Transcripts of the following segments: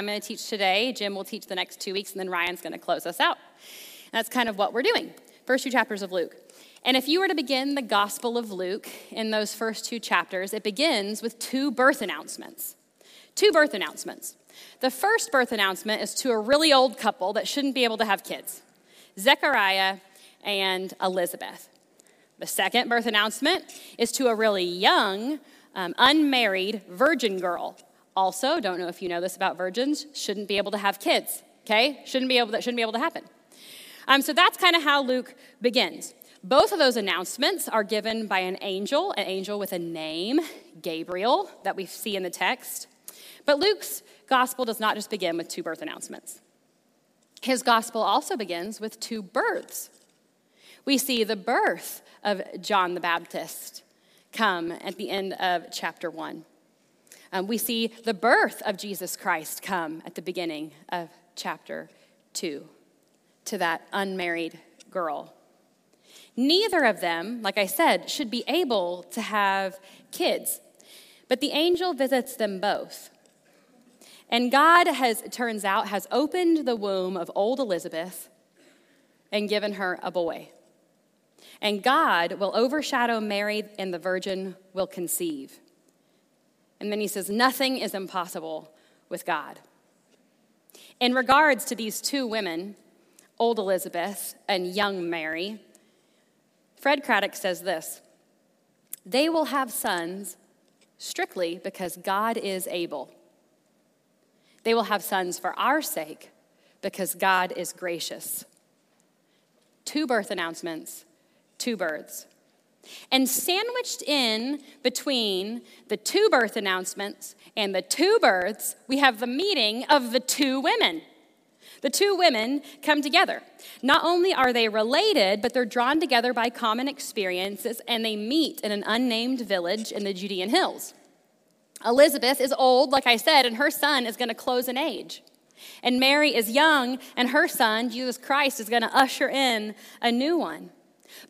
I'm going to teach today. Jim will teach the next two weeks, and then Ryan's going to close us out. That's kind of what we're doing. First two chapters of Luke. And if you were to begin the Gospel of Luke in those first two chapters, it begins with two birth announcements. Two birth announcements. The first birth announcement is to a really old couple that shouldn't be able to have kids Zechariah and Elizabeth. The second birth announcement is to a really young, um, unmarried virgin girl. Also, don't know if you know this about virgins, shouldn't be able to have kids. Okay, shouldn't be able that shouldn't be able to happen. Um, so that's kind of how Luke begins. Both of those announcements are given by an angel, an angel with a name, Gabriel, that we see in the text. But Luke's gospel does not just begin with two birth announcements. His gospel also begins with two births. We see the birth of John the Baptist come at the end of chapter 1. Um, we see the birth of Jesus Christ come at the beginning of chapter 2 to that unmarried girl. Neither of them, like I said, should be able to have kids, but the angel visits them both. And God has, it turns out, has opened the womb of old Elizabeth and given her a boy. And God will overshadow Mary, and the virgin will conceive. And then he says, Nothing is impossible with God. In regards to these two women, old Elizabeth and young Mary, Fred Craddock says this They will have sons strictly because God is able. They will have sons for our sake because God is gracious. Two birth announcements, two births. And sandwiched in between the two birth announcements and the two births, we have the meeting of the two women. The two women come together. Not only are they related, but they're drawn together by common experiences and they meet in an unnamed village in the Judean hills. Elizabeth is old, like I said, and her son is going to close in age. And Mary is young, and her son, Jesus Christ, is going to usher in a new one.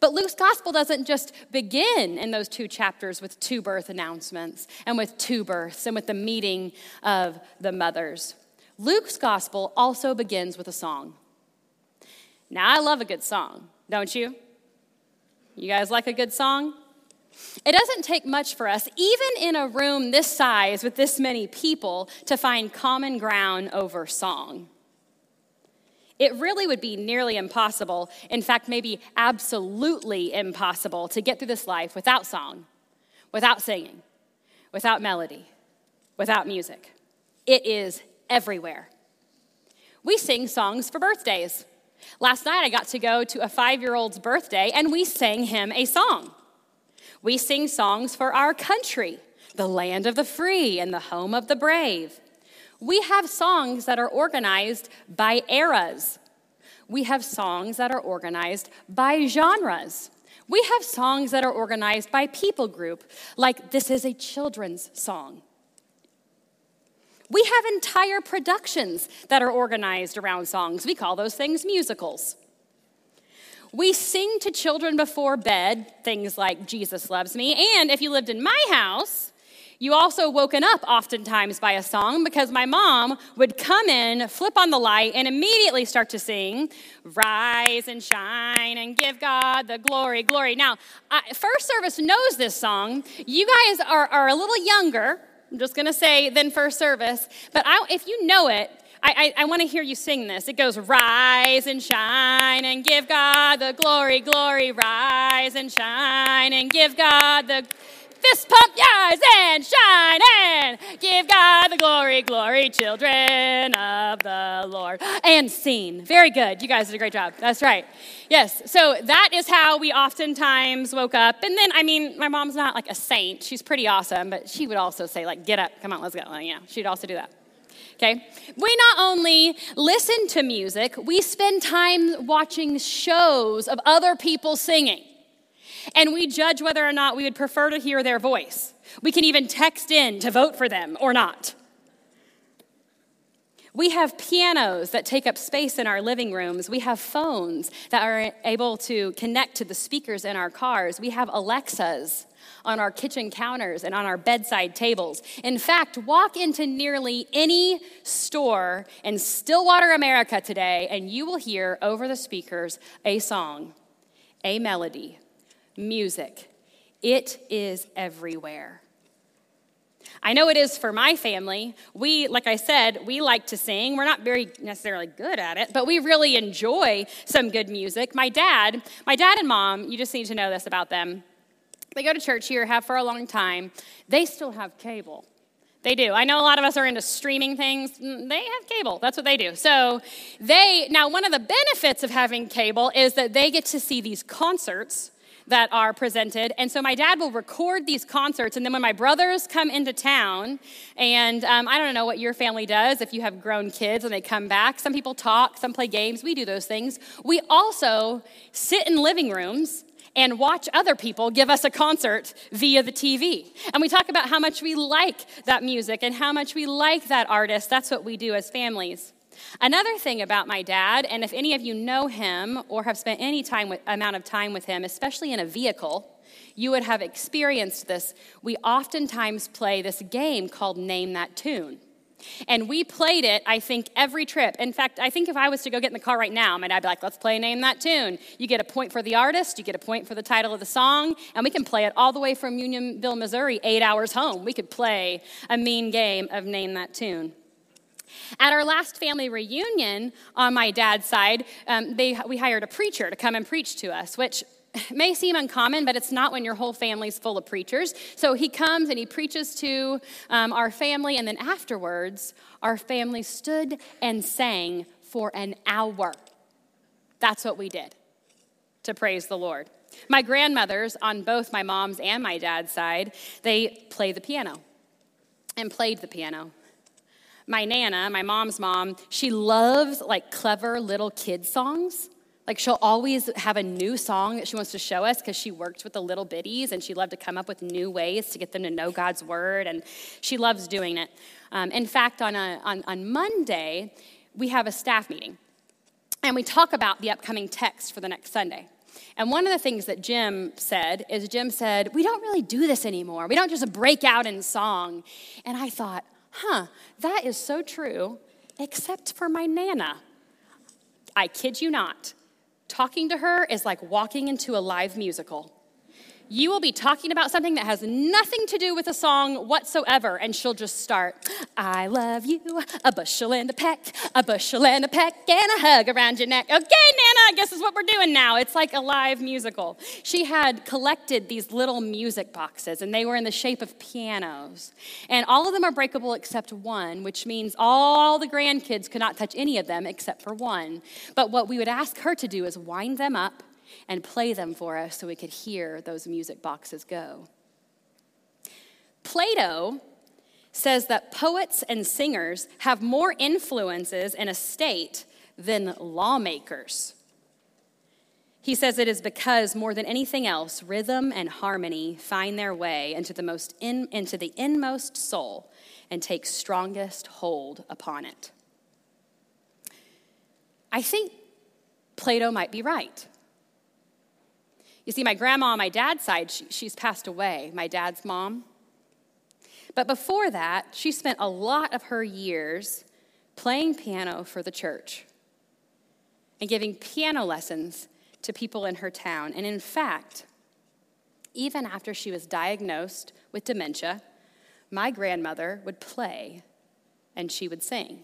But Luke's gospel doesn't just begin in those two chapters with two birth announcements and with two births and with the meeting of the mothers. Luke's gospel also begins with a song. Now, I love a good song, don't you? You guys like a good song? It doesn't take much for us, even in a room this size with this many people, to find common ground over song. It really would be nearly impossible, in fact, maybe absolutely impossible, to get through this life without song, without singing, without melody, without music. It is everywhere. We sing songs for birthdays. Last night, I got to go to a five year old's birthday, and we sang him a song. We sing songs for our country, the land of the free and the home of the brave. We have songs that are organized by eras. We have songs that are organized by genres. We have songs that are organized by people group, like this is a children's song. We have entire productions that are organized around songs. We call those things musicals. We sing to children before bed things like Jesus loves me. And if you lived in my house, you also woken up oftentimes by a song because my mom would come in, flip on the light, and immediately start to sing, Rise and shine and give God the glory, glory. Now, First Service knows this song. You guys are, are a little younger, I'm just gonna say, than First Service, but I, if you know it, I, I, I want to hear you sing this. It goes, Rise and shine and give God the glory, glory. Rise and shine and give God the fist pump, rise and shine and give God the glory, glory, children of the Lord. And sing. Very good. You guys did a great job. That's right. Yes. So that is how we oftentimes woke up. And then, I mean, my mom's not like a saint. She's pretty awesome, but she would also say, like, get up, come on, let's go. Like, yeah, she'd also do that okay? We not only listen to music, we spend time watching shows of other people singing. And we judge whether or not we would prefer to hear their voice. We can even text in to vote for them or not. We have pianos that take up space in our living rooms. We have phones that are able to connect to the speakers in our cars. We have Alexas on our kitchen counters and on our bedside tables. In fact, walk into nearly any store in Stillwater, America today, and you will hear over the speakers a song, a melody, music. It is everywhere. I know it is for my family. We, like I said, we like to sing. We're not very necessarily good at it, but we really enjoy some good music. My dad, my dad and mom, you just need to know this about them. They go to church here, have for a long time. They still have cable. They do. I know a lot of us are into streaming things. Mm, they have cable. That's what they do. So, they, now, one of the benefits of having cable is that they get to see these concerts that are presented. And so my dad will record these concerts. And then when my brothers come into town, and um, I don't know what your family does if you have grown kids and they come back, some people talk, some play games. We do those things. We also sit in living rooms and watch other people give us a concert via the TV. And we talk about how much we like that music and how much we like that artist. That's what we do as families. Another thing about my dad, and if any of you know him or have spent any time with, amount of time with him, especially in a vehicle, you would have experienced this. We oftentimes play this game called Name That Tune. And we played it, I think, every trip. In fact, I think if I was to go get in the car right now, my dad would be like, let's play Name That Tune. You get a point for the artist, you get a point for the title of the song, and we can play it all the way from Unionville, Missouri, eight hours home. We could play a mean game of Name That Tune. At our last family reunion on my dad's side, um, they, we hired a preacher to come and preach to us, which may seem uncommon, but it's not when your whole family's full of preachers. So he comes and he preaches to um, our family, and then afterwards, our family stood and sang for an hour. That's what we did to praise the Lord. My grandmothers, on both my mom's and my dad's side, they play the piano and played the piano my nana, my mom's mom, she loves like clever little kid songs. Like she'll always have a new song that she wants to show us because she worked with the little biddies and she loved to come up with new ways to get them to know God's word and she loves doing it. Um, in fact, on, a, on, on Monday, we have a staff meeting and we talk about the upcoming text for the next Sunday. And one of the things that Jim said is Jim said, We don't really do this anymore. We don't just break out in song. And I thought, huh, that is so true, except for my Nana. I kid you not. Talking to her is like walking into a live musical you will be talking about something that has nothing to do with a song whatsoever, and she'll just start, I love you, a bushel and a peck, a bushel and a peck, and a hug around your neck. Okay, Nana, I guess is what we're doing now. It's like a live musical. She had collected these little music boxes, and they were in the shape of pianos. And all of them are breakable except one, which means all the grandkids could not touch any of them except for one. But what we would ask her to do is wind them up and play them for us so we could hear those music boxes go. Plato says that poets and singers have more influences in a state than lawmakers. He says it is because more than anything else, rhythm and harmony find their way into the, most in, into the inmost soul and take strongest hold upon it. I think Plato might be right. You see, my grandma on my dad's side, she, she's passed away, my dad's mom. But before that, she spent a lot of her years playing piano for the church and giving piano lessons to people in her town. And in fact, even after she was diagnosed with dementia, my grandmother would play and she would sing.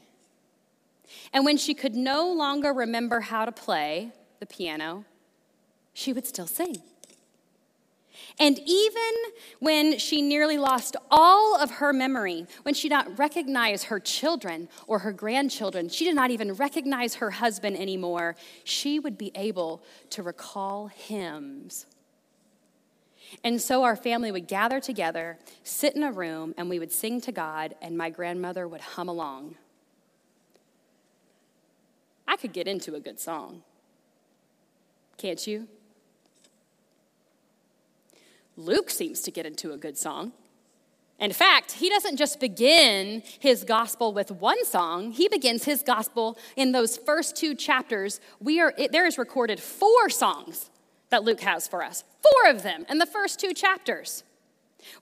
And when she could no longer remember how to play the piano, she would still sing. And even when she nearly lost all of her memory, when she did not recognize her children or her grandchildren, she did not even recognize her husband anymore, she would be able to recall hymns. And so our family would gather together, sit in a room, and we would sing to God, and my grandmother would hum along. I could get into a good song. Can't you? Luke seems to get into a good song. In fact, he doesn't just begin his gospel with one song, he begins his gospel in those first two chapters. We are, it, there is recorded four songs that Luke has for us, four of them in the first two chapters.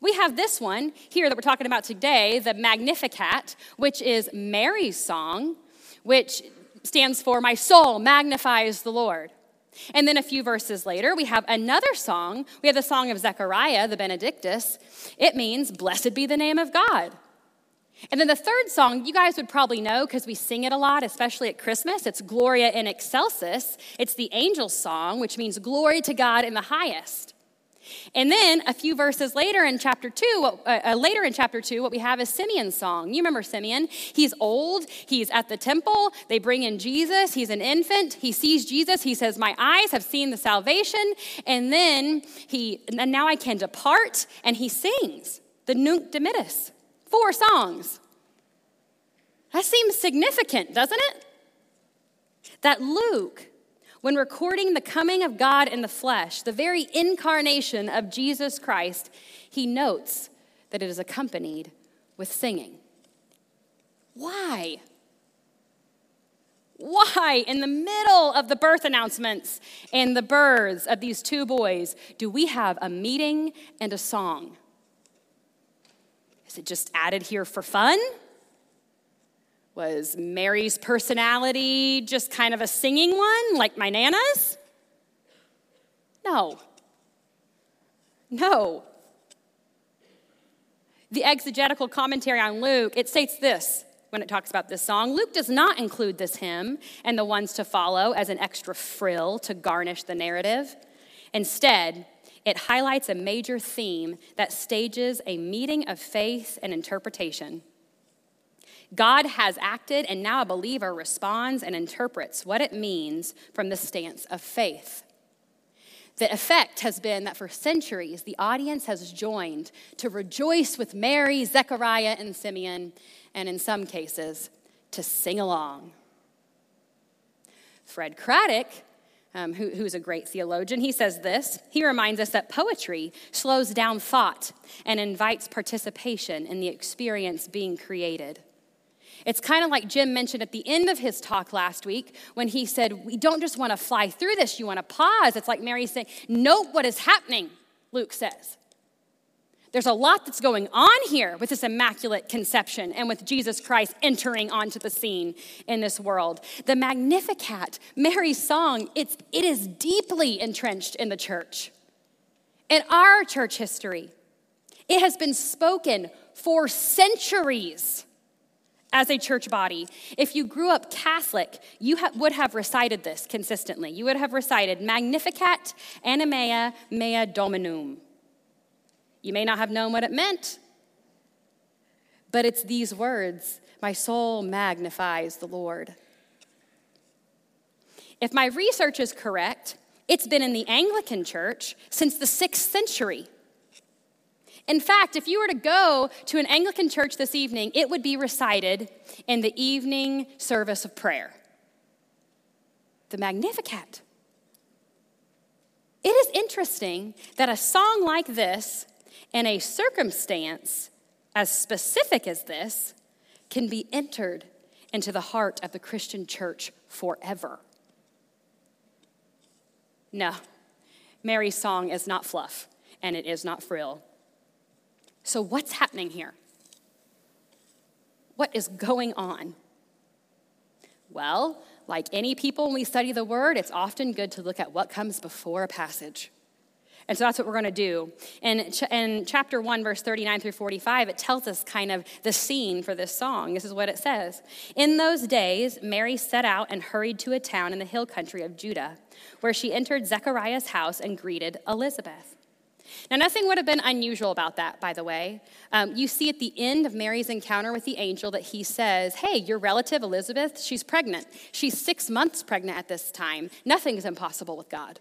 We have this one here that we're talking about today, the Magnificat, which is Mary's song, which stands for My soul magnifies the Lord. And then a few verses later, we have another song. We have the song of Zechariah, the Benedictus. It means, Blessed be the name of God. And then the third song, you guys would probably know because we sing it a lot, especially at Christmas. It's Gloria in Excelsis. It's the angel's song, which means glory to God in the highest. And then a few verses later in chapter two, uh, uh, later in chapter two, what we have is Simeon's song. You remember Simeon? He's old. He's at the temple. They bring in Jesus. He's an infant. He sees Jesus. He says, "My eyes have seen the salvation." And then he, and now I can depart. And he sings the Nunc Dimittis, four songs. That seems significant, doesn't it? That Luke when recording the coming of God in the flesh, the very incarnation of Jesus Christ, he notes that it is accompanied with singing. Why? Why, in the middle of the birth announcements and the births of these two boys, do we have a meeting and a song? Is it just added here for fun? Was Mary's personality just kind of a singing one, like my Nana's? No. No. The exegetical commentary on Luke, it states this when it talks about this song. Luke does not include this hymn and the ones to follow as an extra frill to garnish the narrative. Instead, it highlights a major theme that stages a meeting of faith and interpretation. God has acted, and now a believer responds and interprets what it means from the stance of faith. The effect has been that for centuries, the audience has joined to rejoice with Mary, Zechariah, and Simeon, and in some cases, to sing along. Fred Craddock, um, who, who's a great theologian, he says this. He reminds us that poetry slows down thought and invites participation in the experience being created. It's kind of like Jim mentioned at the end of his talk last week when he said, We don't just want to fly through this, you want to pause. It's like Mary saying, Note what is happening, Luke says. There's a lot that's going on here with this immaculate conception and with Jesus Christ entering onto the scene in this world. The Magnificat, Mary's song, it's, it is deeply entrenched in the church. In our church history, it has been spoken for centuries as a church body, if you grew up Catholic, you ha- would have recited this consistently. You would have recited Magnificat anima mea dominum. You may not have known what it meant, but it's these words My soul magnifies the Lord. If my research is correct, it's been in the Anglican Church since the sixth century. In fact, if you were to go to an Anglican church this evening, it would be recited in the evening service of prayer. The Magnificat. It is interesting that a song like this, in a circumstance as specific as this, can be entered into the heart of the Christian church forever. No, Mary's song is not fluff and it is not frill. So, what's happening here? What is going on? Well, like any people, when we study the word, it's often good to look at what comes before a passage. And so that's what we're going to do. In, ch- in chapter 1, verse 39 through 45, it tells us kind of the scene for this song. This is what it says In those days, Mary set out and hurried to a town in the hill country of Judah, where she entered Zechariah's house and greeted Elizabeth. Now, nothing would have been unusual about that, by the way. Um, you see at the end of Mary's encounter with the angel that he says, Hey, your relative Elizabeth, she's pregnant. She's six months pregnant at this time. Nothing's impossible with God.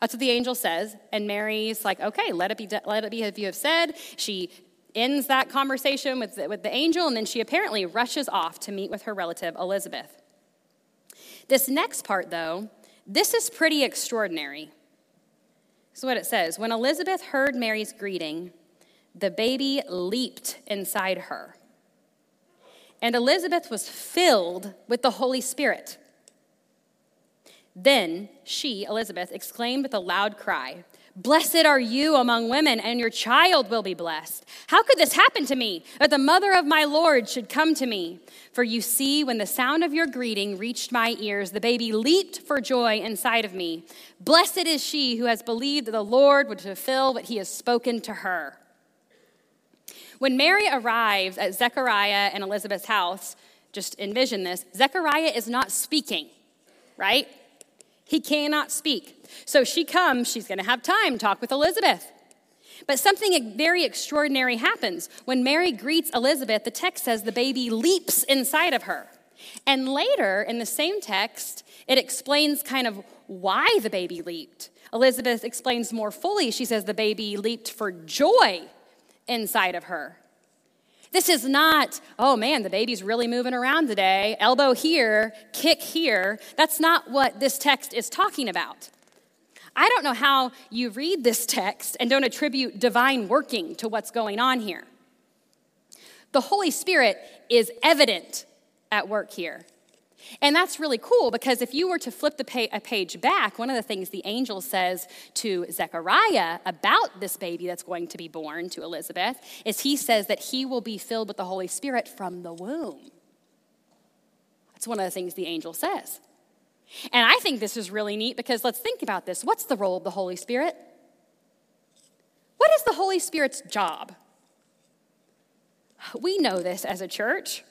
That's what the angel says. And Mary's like, Okay, let it be, let it be as you have said. She ends that conversation with the, with the angel, and then she apparently rushes off to meet with her relative Elizabeth. This next part, though, this is pretty extraordinary. This is what it says When Elizabeth heard Mary's greeting, the baby leaped inside her. And Elizabeth was filled with the Holy Spirit. Then she, Elizabeth, exclaimed with a loud cry, Blessed are you among women, and your child will be blessed. How could this happen to me, that the mother of my Lord should come to me? For you see, when the sound of your greeting reached my ears, the baby leaped for joy inside of me. Blessed is she who has believed that the Lord would fulfill what he has spoken to her. When Mary arrives at Zechariah and Elizabeth's house, just envision this Zechariah is not speaking, right? He cannot speak. So she comes, she's going to have time talk with Elizabeth. But something very extraordinary happens. When Mary greets Elizabeth, the text says the baby leaps inside of her. And later in the same text, it explains kind of why the baby leaped. Elizabeth explains more fully. She says the baby leaped for joy inside of her. This is not, oh man, the baby's really moving around today, elbow here, kick here. That's not what this text is talking about. I don't know how you read this text and don't attribute divine working to what's going on here. The Holy Spirit is evident at work here. And that's really cool because if you were to flip the pa- a page back, one of the things the angel says to Zechariah about this baby that's going to be born to Elizabeth is he says that he will be filled with the Holy Spirit from the womb. That's one of the things the angel says. And I think this is really neat because let's think about this. What's the role of the Holy Spirit? What is the Holy Spirit's job? We know this as a church.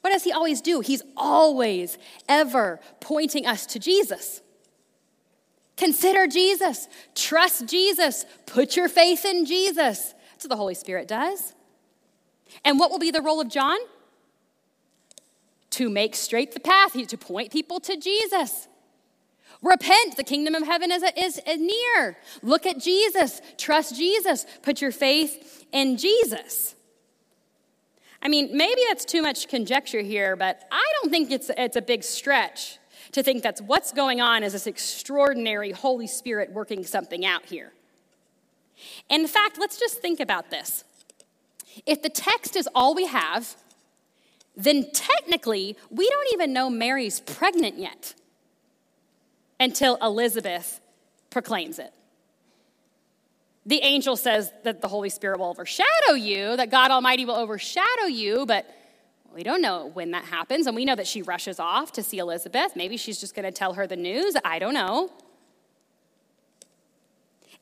What does he always do? He's always, ever pointing us to Jesus. Consider Jesus, trust Jesus, put your faith in Jesus. That's what the Holy Spirit does. And what will be the role of John? To make straight the path, to point people to Jesus. Repent, the kingdom of heaven is, is, near. Look at Jesus, trust Jesus, put your faith in Jesus. I mean, maybe that's too much conjecture here, but I don't think it's, it's a big stretch to think that's what's going on is this extraordinary Holy Spirit working something out here. In fact, let's just think about this. If the text is all we have, then technically we don't even know Mary's pregnant yet until Elizabeth proclaims it. The angel says that the Holy Spirit will overshadow you, that God Almighty will overshadow you, but we don't know when that happens. And we know that she rushes off to see Elizabeth. Maybe she's just going to tell her the news. I don't know.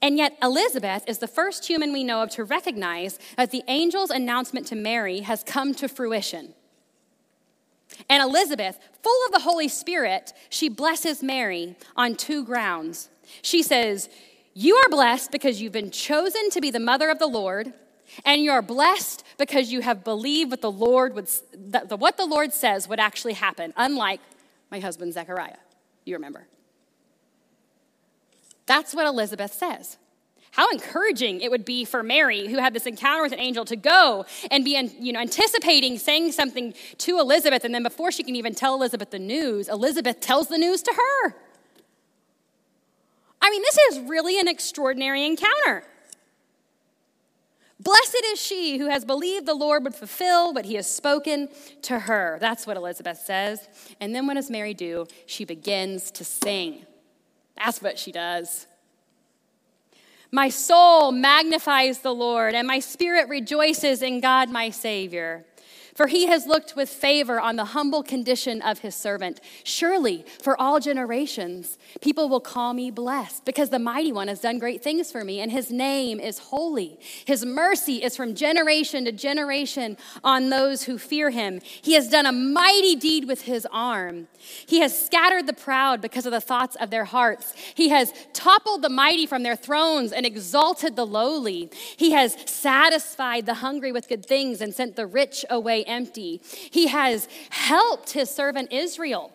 And yet, Elizabeth is the first human we know of to recognize that the angel's announcement to Mary has come to fruition. And Elizabeth, full of the Holy Spirit, she blesses Mary on two grounds. She says, you are blessed because you've been chosen to be the mother of the Lord, and you are blessed because you have believed what the Lord would the, what the Lord says would actually happen, unlike my husband Zechariah. You remember. That's what Elizabeth says. How encouraging it would be for Mary, who had this encounter with an angel, to go and be you know, anticipating saying something to Elizabeth, and then before she can even tell Elizabeth the news, Elizabeth tells the news to her. I mean, this is really an extraordinary encounter. Blessed is she who has believed the Lord would fulfill what he has spoken to her. That's what Elizabeth says. And then what does Mary do? She begins to sing. That's what she does. My soul magnifies the Lord, and my spirit rejoices in God my Savior for he has looked with favor on the humble condition of his servant. Surely, for all generations, people will call me blessed, because the mighty one has done great things for me, and his name is holy. His mercy is from generation to generation on those who fear him. He has done a mighty deed with his arm. He has scattered the proud because of the thoughts of their hearts. He has toppled the mighty from their thrones and exalted the lowly. He has satisfied the hungry with good things and sent the rich away empty. He has helped his servant Israel,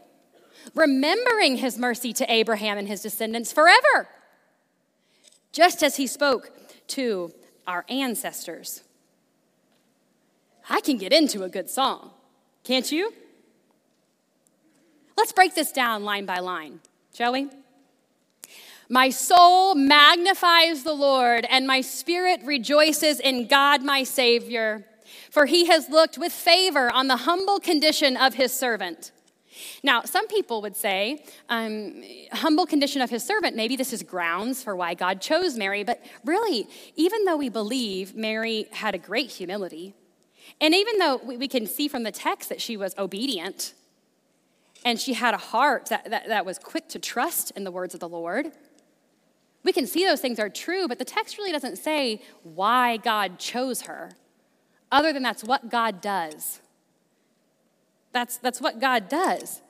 remembering his mercy to Abraham and his descendants forever, just as he spoke to our ancestors. I can get into a good song, can't you? Let's break this down line by line, shall we? My soul magnifies the Lord, and my spirit rejoices in God my Savior, for he has looked with favor on the humble condition of his servant. Now, some people would say, um, humble condition of his servant, maybe this is grounds for why God chose Mary, but really, even though we believe Mary had a great humility, and even though we can see from the text that she was obedient, and she had a heart that, that, that was quick to trust in the words of the Lord, we can see those things are true, but the text really doesn't say why God chose her, other than that's what God does. That's, that's what God does.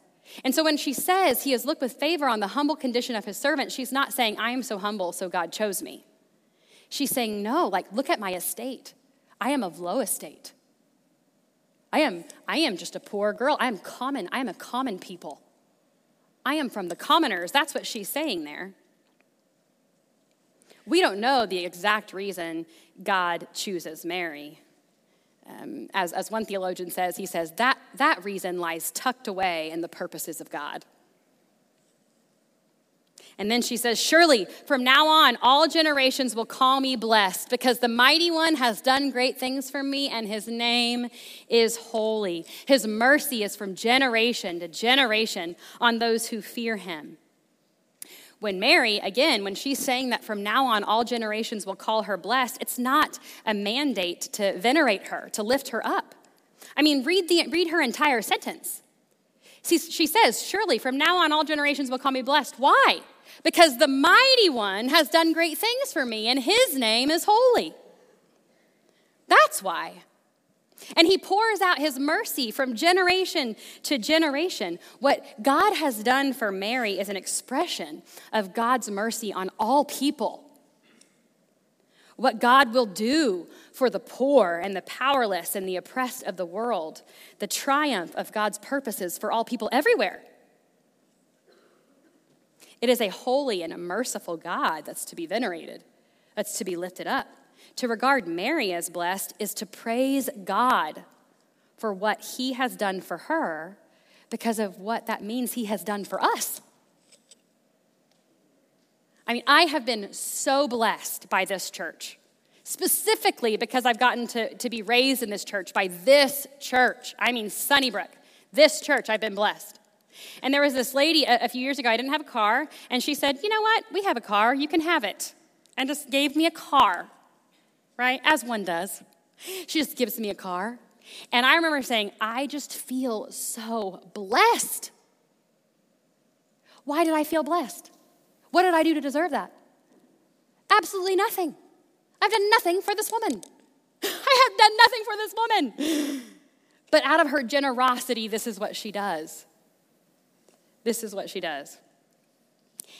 And so when she says he has looked with favor on the humble condition of his servant, she's not saying, I am so humble, so God chose me. She's saying, No, like, look at my estate. I am of low estate. I am, I am just a poor girl. I am common. I am a common people. I am from the commoners. That's what she's saying there. We don't know the exact reason God chooses Mary. Um, as, as one theologian says, he says that that reason lies tucked away in the purposes of God. And then she says, Surely from now on, all generations will call me blessed because the mighty one has done great things for me and his name is holy. His mercy is from generation to generation on those who fear him. When Mary, again, when she's saying that from now on all generations will call her blessed, it's not a mandate to venerate her, to lift her up. I mean, read, the, read her entire sentence. See, she says, Surely from now on all generations will call me blessed. Why? Because the mighty one has done great things for me, and his name is holy. That's why. And he pours out his mercy from generation to generation. What God has done for Mary is an expression of God's mercy on all people. What God will do for the poor and the powerless and the oppressed of the world, the triumph of God's purposes for all people everywhere. It is a holy and a merciful God that's to be venerated, that's to be lifted up. To regard Mary as blessed is to praise God for what he has done for her because of what that means he has done for us. I mean, I have been so blessed by this church, specifically because I've gotten to, to be raised in this church by this church. I mean, Sunnybrook, this church, I've been blessed. And there was this lady a, a few years ago, I didn't have a car, and she said, You know what? We have a car, you can have it. And just gave me a car right? As one does. She just gives me a car. And I remember saying, I just feel so blessed. Why did I feel blessed? What did I do to deserve that? Absolutely nothing. I've done nothing for this woman. I have done nothing for this woman. But out of her generosity, this is what she does. This is what she does.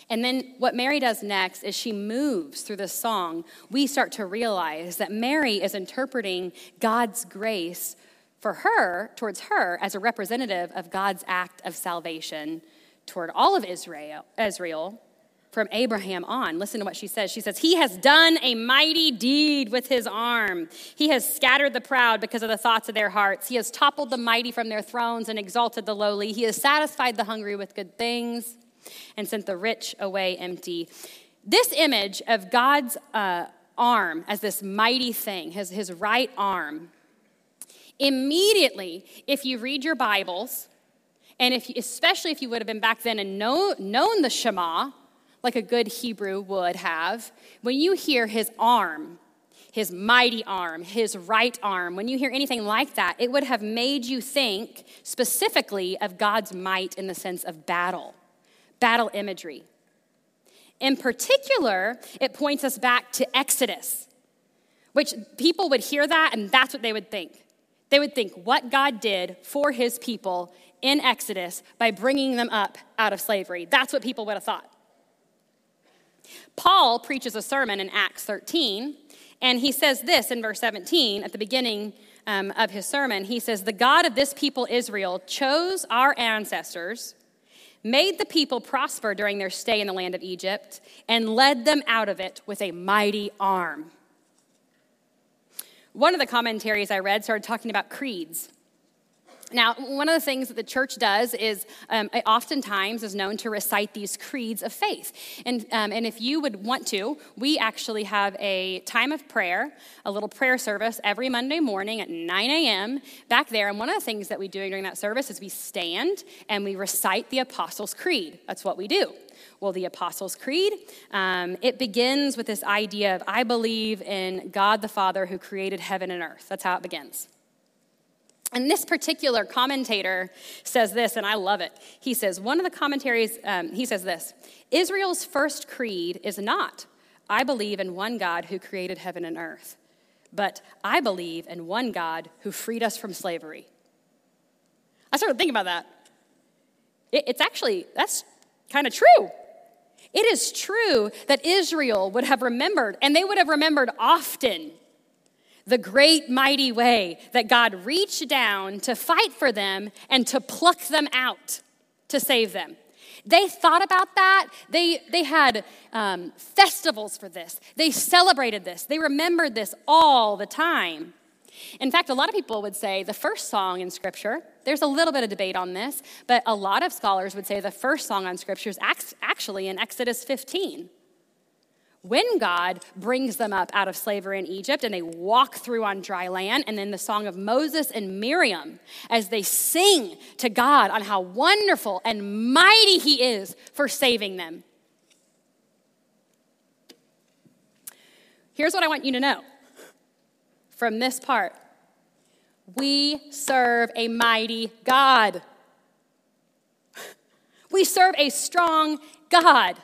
And then what Mary does next is she moves through the song. We start to realize that Mary is interpreting God's grace for her, towards her, as a representative of God's act of salvation toward all of Israel, Israel from Abraham on. Listen to what she says. She says, He has done a mighty deed with his arm. He has scattered the proud because of the thoughts of their hearts. He has toppled the mighty from their thrones and exalted the lowly. He has satisfied the hungry with good things and sent the rich away empty. This image of God's uh, arm as this mighty thing, his, his right arm, immediately, if you read your Bibles, and if, especially if you would have been back then and know, known the Shema, like a good Hebrew would have, when you hear his arm, his mighty arm, his right arm, when you hear anything like that, it would have made you think specifically of God's might in the sense of battle battle imagery. In particular, it points us back to Exodus, which people would hear that and that's what they would think. They would think what God did for his people in Exodus by bringing them up out of slavery. That's what people would have thought. Paul preaches a sermon in Acts 13, and he says this in verse 17 at the beginning um, of his sermon. He says, The God of this people, Israel, chose our ancestors made the people prosper during their stay in the land of Egypt, and led them out of it with a mighty arm. One of the commentaries I read started talking about creeds. Now, one of the things that the church does is um, oftentimes is known to recite these creeds of faith. And, um, and if you would want to, we actually have a time of prayer, a little prayer service every Monday morning at 9 a.m. back there. And one of the things that we do during that service is we stand and we recite the Apostles' Creed. That's what we do. Well, the Apostles' Creed, um, it begins with this idea of I believe in God the Father who created heaven and earth. That's how it begins. And this particular commentator says this, and I love it. He says, one of the commentaries, um, he says this Israel's first creed is not, I believe in one God who created heaven and earth, but I believe in one God who freed us from slavery. I started thinking about that. It, it's actually, that's kind of true. It is true that Israel would have remembered, and they would have remembered often the great mighty way that God reached down to fight for them and to pluck them out to save them. They thought about that. They, they had um, festivals for this. They celebrated this. They remembered this all the time. In fact, a lot of people would say the first song in Scripture, there's a little bit of debate on this, but a lot of scholars would say the first song on Scripture is actually in Exodus 15 when God brings them up out of slavery in Egypt and they walk through on dry land, and then the song of Moses and Miriam as they sing to God on how wonderful and mighty He is for saving them. Here's what I want you to know from this part we serve a mighty God. We serve a strong God.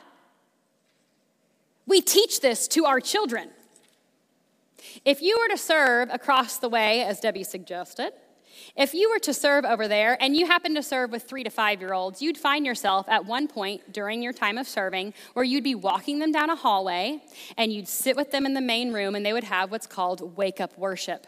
We teach this to our children. If you were to serve across the way, as Debbie suggested, if you were to serve over there and you happen to serve with three to five year olds, you'd find yourself at one point during your time of serving where you'd be walking them down a hallway and you'd sit with them in the main room and they would have what's called wake up worship.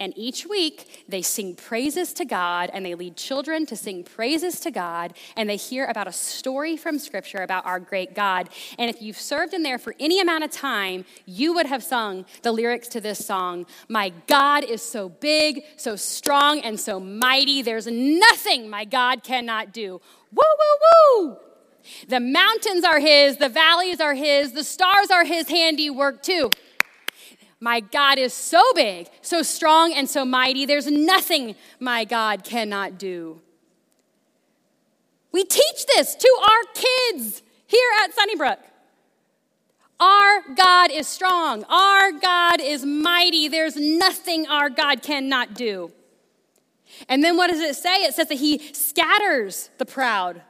And each week, they sing praises to God and they lead children to sing praises to God and they hear about a story from Scripture about our great God. And if you've served in there for any amount of time, you would have sung the lyrics to this song My God is so big, so strong, and so mighty. There's nothing my God cannot do. Woo, woo, woo! The mountains are His, the valleys are His, the stars are His handiwork too. My God is so big, so strong, and so mighty. There's nothing my God cannot do. We teach this to our kids here at Sunnybrook. Our God is strong. Our God is mighty. There's nothing our God cannot do. And then what does it say? It says that He scatters the proud.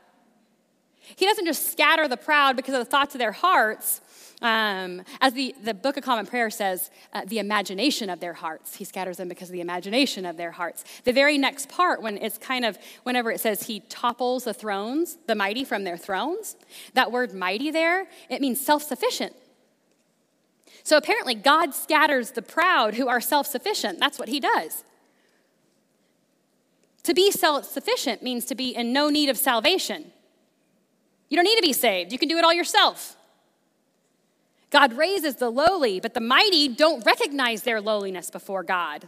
He doesn't just scatter the proud because of the thoughts of their hearts, um, as the, the Book of Common Prayer says, uh, the imagination of their hearts. He scatters them because of the imagination of their hearts. The very next part, when it's kind of, whenever it says he topples the thrones, the mighty from their thrones, that word mighty there, it means self sufficient. So apparently, God scatters the proud who are self sufficient. That's what he does. To be self sufficient means to be in no need of salvation. You don't need to be saved, you can do it all yourself. God raises the lowly, but the mighty don't recognize their lowliness before God.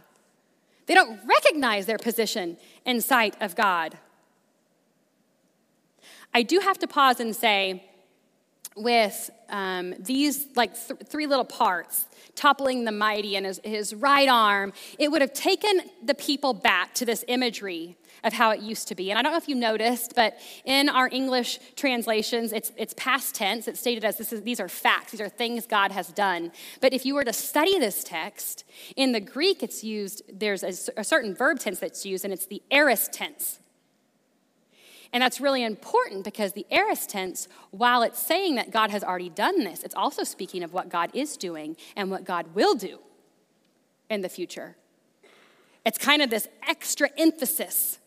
They don't recognize their position in sight of God. I do have to pause and say, with um, these like th- three little parts toppling the mighty and his, his right arm, it would have taken the people back to this imagery of how it used to be. And I don't know if you noticed, but in our English translations, it's, it's past tense. It's stated as this is, these are facts, these are things God has done. But if you were to study this text, in the Greek, it's used, there's a, a certain verb tense that's used, and it's the aorist tense. And that's really important because the aorist tense, while it's saying that God has already done this, it's also speaking of what God is doing and what God will do in the future. It's kind of this extra emphasis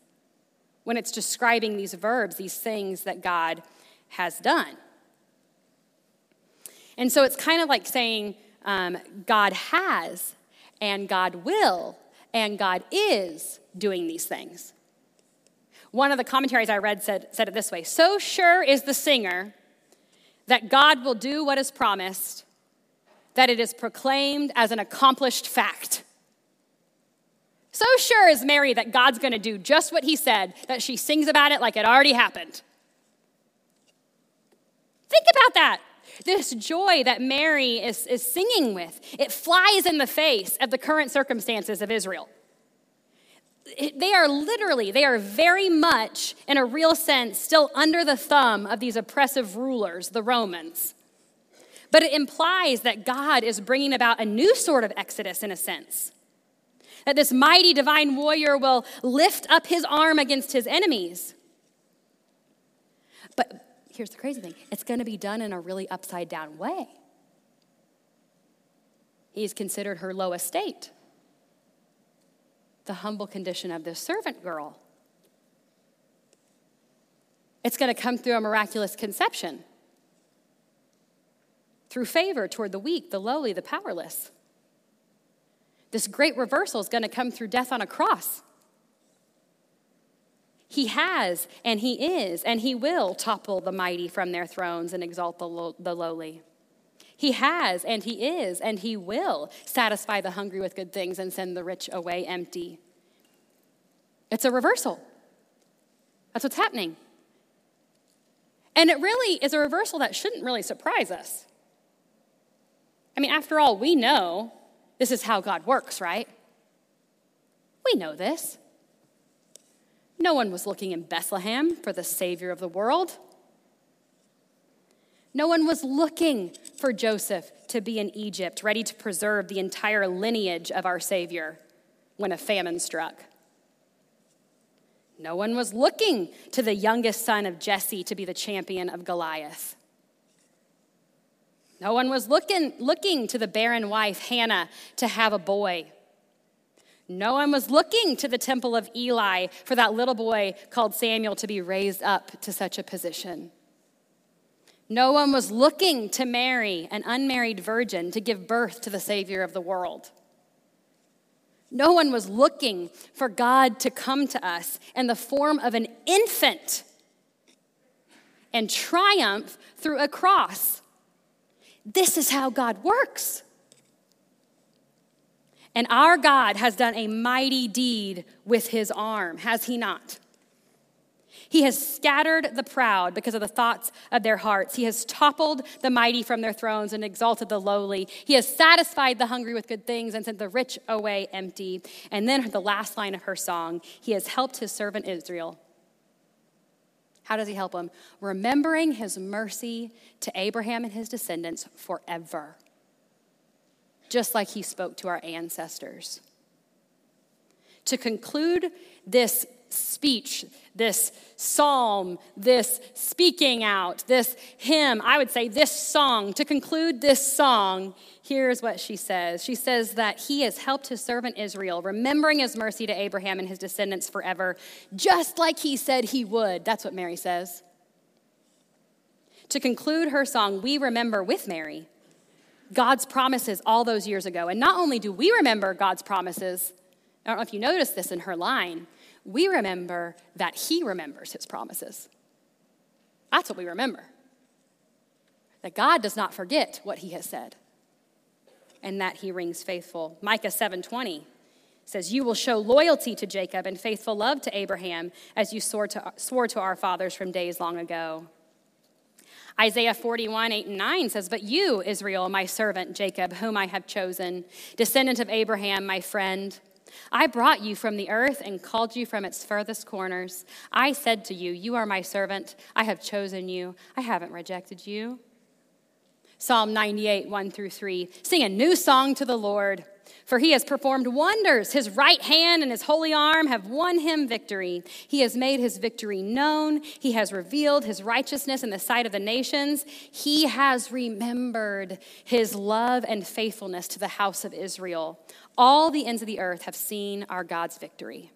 when it's describing these verbs, these things that God has done. And so it's kind of like saying um, God has, and God will, and God is doing these things. One of the commentaries I read said, said it this way So sure is the singer that God will do what is promised, that it is proclaimed as an accomplished fact. So sure is Mary that God's going to do just what he said that she sings about it like it already happened. Think about that. This joy that Mary is, is singing with, it flies in the face of the current circumstances of Israel. They are literally, they are very much, in a real sense, still under the thumb of these oppressive rulers, the Romans. But it implies that God is bringing about a new sort of exodus in a sense. That this mighty divine warrior will lift up his arm against his enemies. But here's the crazy thing it's going to be done in a really upside down way. He's considered her low estate, the humble condition of this servant girl. It's going to come through a miraculous conception, through favor toward the weak, the lowly, the powerless. This great reversal is going to come through death on a cross. He has, and He is, and He will topple the mighty from their thrones and exalt the, lo- the lowly. He has, and He is, and He will satisfy the hungry with good things and send the rich away empty. It's a reversal. That's what's happening. And it really is a reversal that shouldn't really surprise us. I mean, after all, we know this is how God works, right? We know this. No one was looking in Bethlehem for the Savior of the world. No one was looking for Joseph to be in Egypt, ready to preserve the entire lineage of our Savior when a famine struck. No one was looking to the youngest son of Jesse to be the champion of Goliath. No one was looking, looking to the barren wife, Hannah, to have a boy. No one was looking to the temple of Eli for that little boy called Samuel to be raised up to such a position. No one was looking to Mary, an unmarried virgin, to give birth to the Savior of the world. No one was looking for God to come to us in the form of an infant and triumph through a cross. This is how God works. And our God has done a mighty deed with his arm, has he not? He has scattered the proud because of the thoughts of their hearts. He has toppled the mighty from their thrones and exalted the lowly. He has satisfied the hungry with good things and sent the rich away empty. And then the last line of her song He has helped his servant Israel. How does he help him? Remembering his mercy to Abraham and his descendants forever just like he spoke to our ancestors. To conclude this speech, this psalm, this speaking out, this hymn, I would say this song, to conclude this song, here's what she says. She says that he has helped his servant Israel, remembering his mercy to Abraham and his descendants forever, just like he said he would. That's what Mary says. To conclude her song, we remember with Mary God's promises all those years ago. And not only do we remember God's promises, I don't know if you noticed this in her line, we remember that He remembers His promises. That's what we remember. That God does not forget what He has said, and that He rings faithful. Micah 7:20 says, You will show loyalty to Jacob and faithful love to Abraham as you swore to, swore to our fathers from days long ago. Isaiah 41, 8 and 9 says, But you, Israel, my servant, Jacob, whom I have chosen, descendant of Abraham, my friend, I brought you from the earth and called you from its furthest corners. I said to you, You are my servant. I have chosen you. I haven't rejected you. Psalm 98, 1 through 3. Sing a new song to the Lord. For he has performed wonders. His right hand and his holy arm have won him victory. He has made his victory known. He has revealed his righteousness in the sight of the nations. He has remembered his love and faithfulness to the house of Israel. All the ends of the earth have seen our God's victory.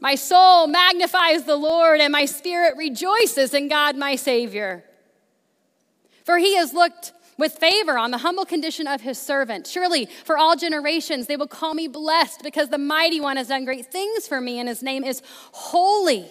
My soul magnifies the Lord, and my spirit rejoices in God my Savior. For he has looked with favor on the humble condition of his servant. Surely, for all generations, they will call me blessed because the mighty one has done great things for me, and his name is holy.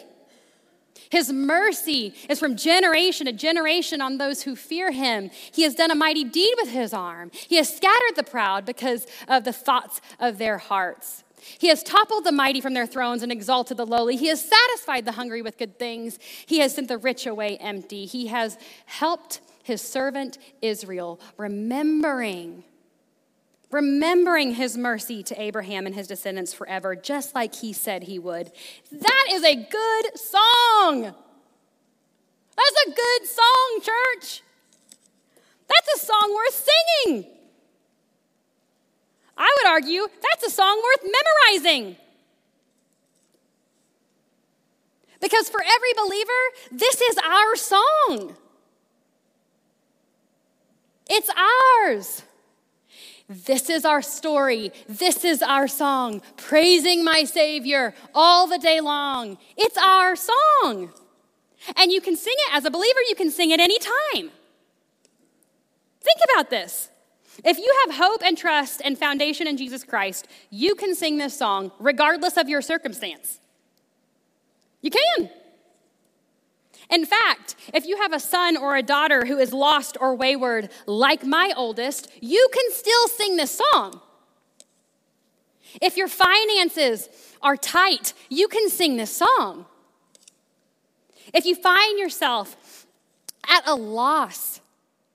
His mercy is from generation to generation on those who fear him. He has done a mighty deed with his arm. He has scattered the proud because of the thoughts of their hearts. He has toppled the mighty from their thrones and exalted the lowly. He has satisfied the hungry with good things. He has sent the rich away empty. He has helped his servant Israel, remembering remembering his mercy to Abraham and his descendants forever, just like he said he would. That is a good song. That's a good song, church. That's a song worth singing. I would argue that's a song worth memorizing. Because for every believer, this is our song. It's ours. This is our story. This is our song, praising my Savior all the day long. It's our song. And you can sing it as a believer, you can sing it anytime. Think about this. If you have hope and trust and foundation in Jesus Christ, you can sing this song regardless of your circumstance. You can. In fact, if you have a son or a daughter who is lost or wayward, like my oldest, you can still sing this song. If your finances are tight, you can sing this song. If you find yourself at a loss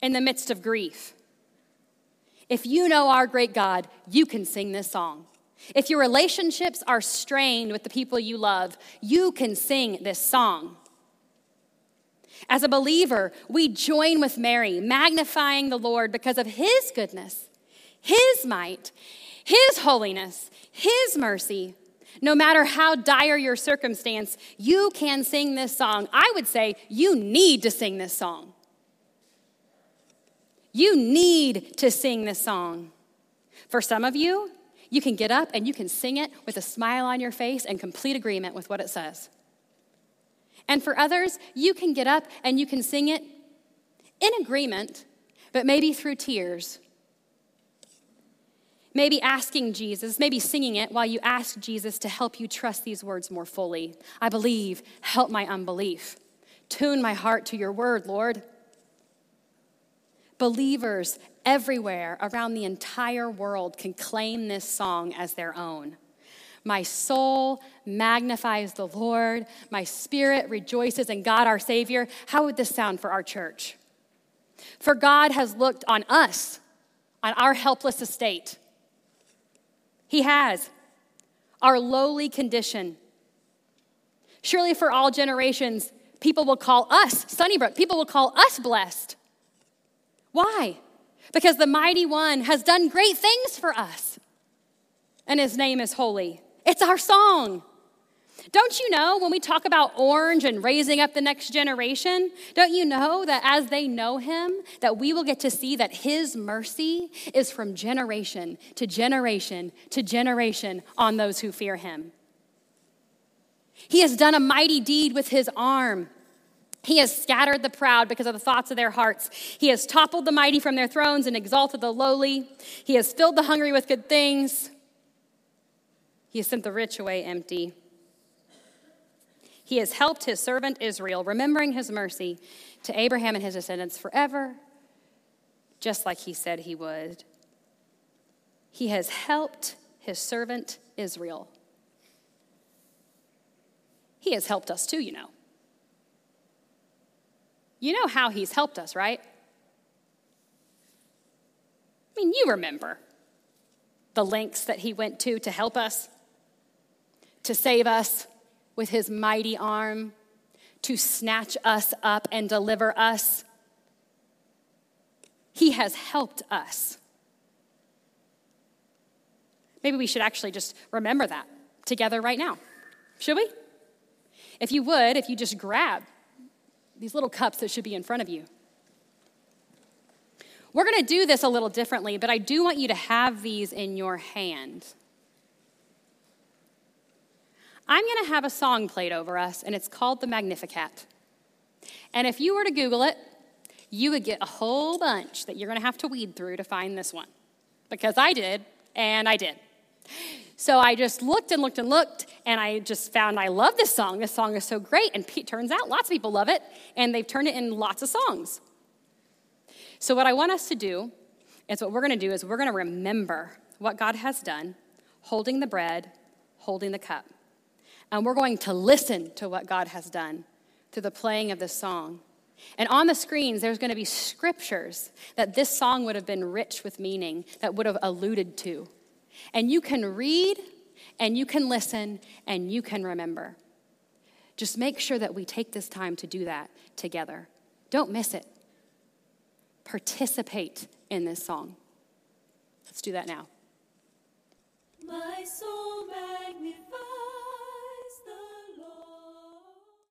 in the midst of grief, if you know our great God, you can sing this song. If your relationships are strained with the people you love, you can sing this song. As a believer, we join with Mary, magnifying the Lord because of his goodness, his might, his holiness, his mercy. No matter how dire your circumstance, you can sing this song. I would say you need to sing this song. You need to sing this song. For some of you, you can get up and you can sing it with a smile on your face and complete agreement with what it says. And for others, you can get up and you can sing it in agreement, but maybe through tears. Maybe asking Jesus, maybe singing it while you ask Jesus to help you trust these words more fully. I believe, help my unbelief. Tune my heart to your word, Lord. Believers everywhere around the entire world can claim this song as their own. My soul magnifies the Lord. My spirit rejoices in God our Savior. How would this sound for our church? For God has looked on us, on our helpless estate. He has. Our lowly condition. Surely for all generations, people will call us, Sunnybrook, people will call us blessed. Why? Because the mighty one has done great things for us, and his name is holy. It's our song. Don't you know when we talk about orange and raising up the next generation, don't you know that as they know him, that we will get to see that his mercy is from generation to generation to generation on those who fear him. He has done a mighty deed with his arm. He has scattered the proud because of the thoughts of their hearts. He has toppled the mighty from their thrones and exalted the lowly. He has filled the hungry with good things. He has sent the rich away empty. He has helped his servant Israel, remembering his mercy to Abraham and his descendants forever, just like he said he would. He has helped his servant Israel. He has helped us too, you know. You know how he's helped us, right? I mean, you remember the lengths that he went to to help us to save us with his mighty arm, to snatch us up and deliver us. He has helped us. Maybe we should actually just remember that together right now. Should we? If you would, if you just grab these little cups that should be in front of you. We're going to do this a little differently, but I do want you to have these in your hand. I'm going to have a song played over us, and it's called the Magnificat. And if you were to Google it, you would get a whole bunch that you're going to have to weed through to find this one. Because I did, and I did. So I just looked and looked and looked, and I just found I love this song. This song is so great. And it turns out lots of people love it, and they've turned it in lots of songs. So, what I want us to do is what we're going to do is we're going to remember what God has done, holding the bread, holding the cup. And we're going to listen to what God has done through the playing of this song. And on the screens, there's going to be scriptures that this song would have been rich with meaning, that would have alluded to. And you can read, and you can listen, and you can remember. Just make sure that we take this time to do that together. Don't miss it. Participate in this song. Let's do that now. My soul magnifies.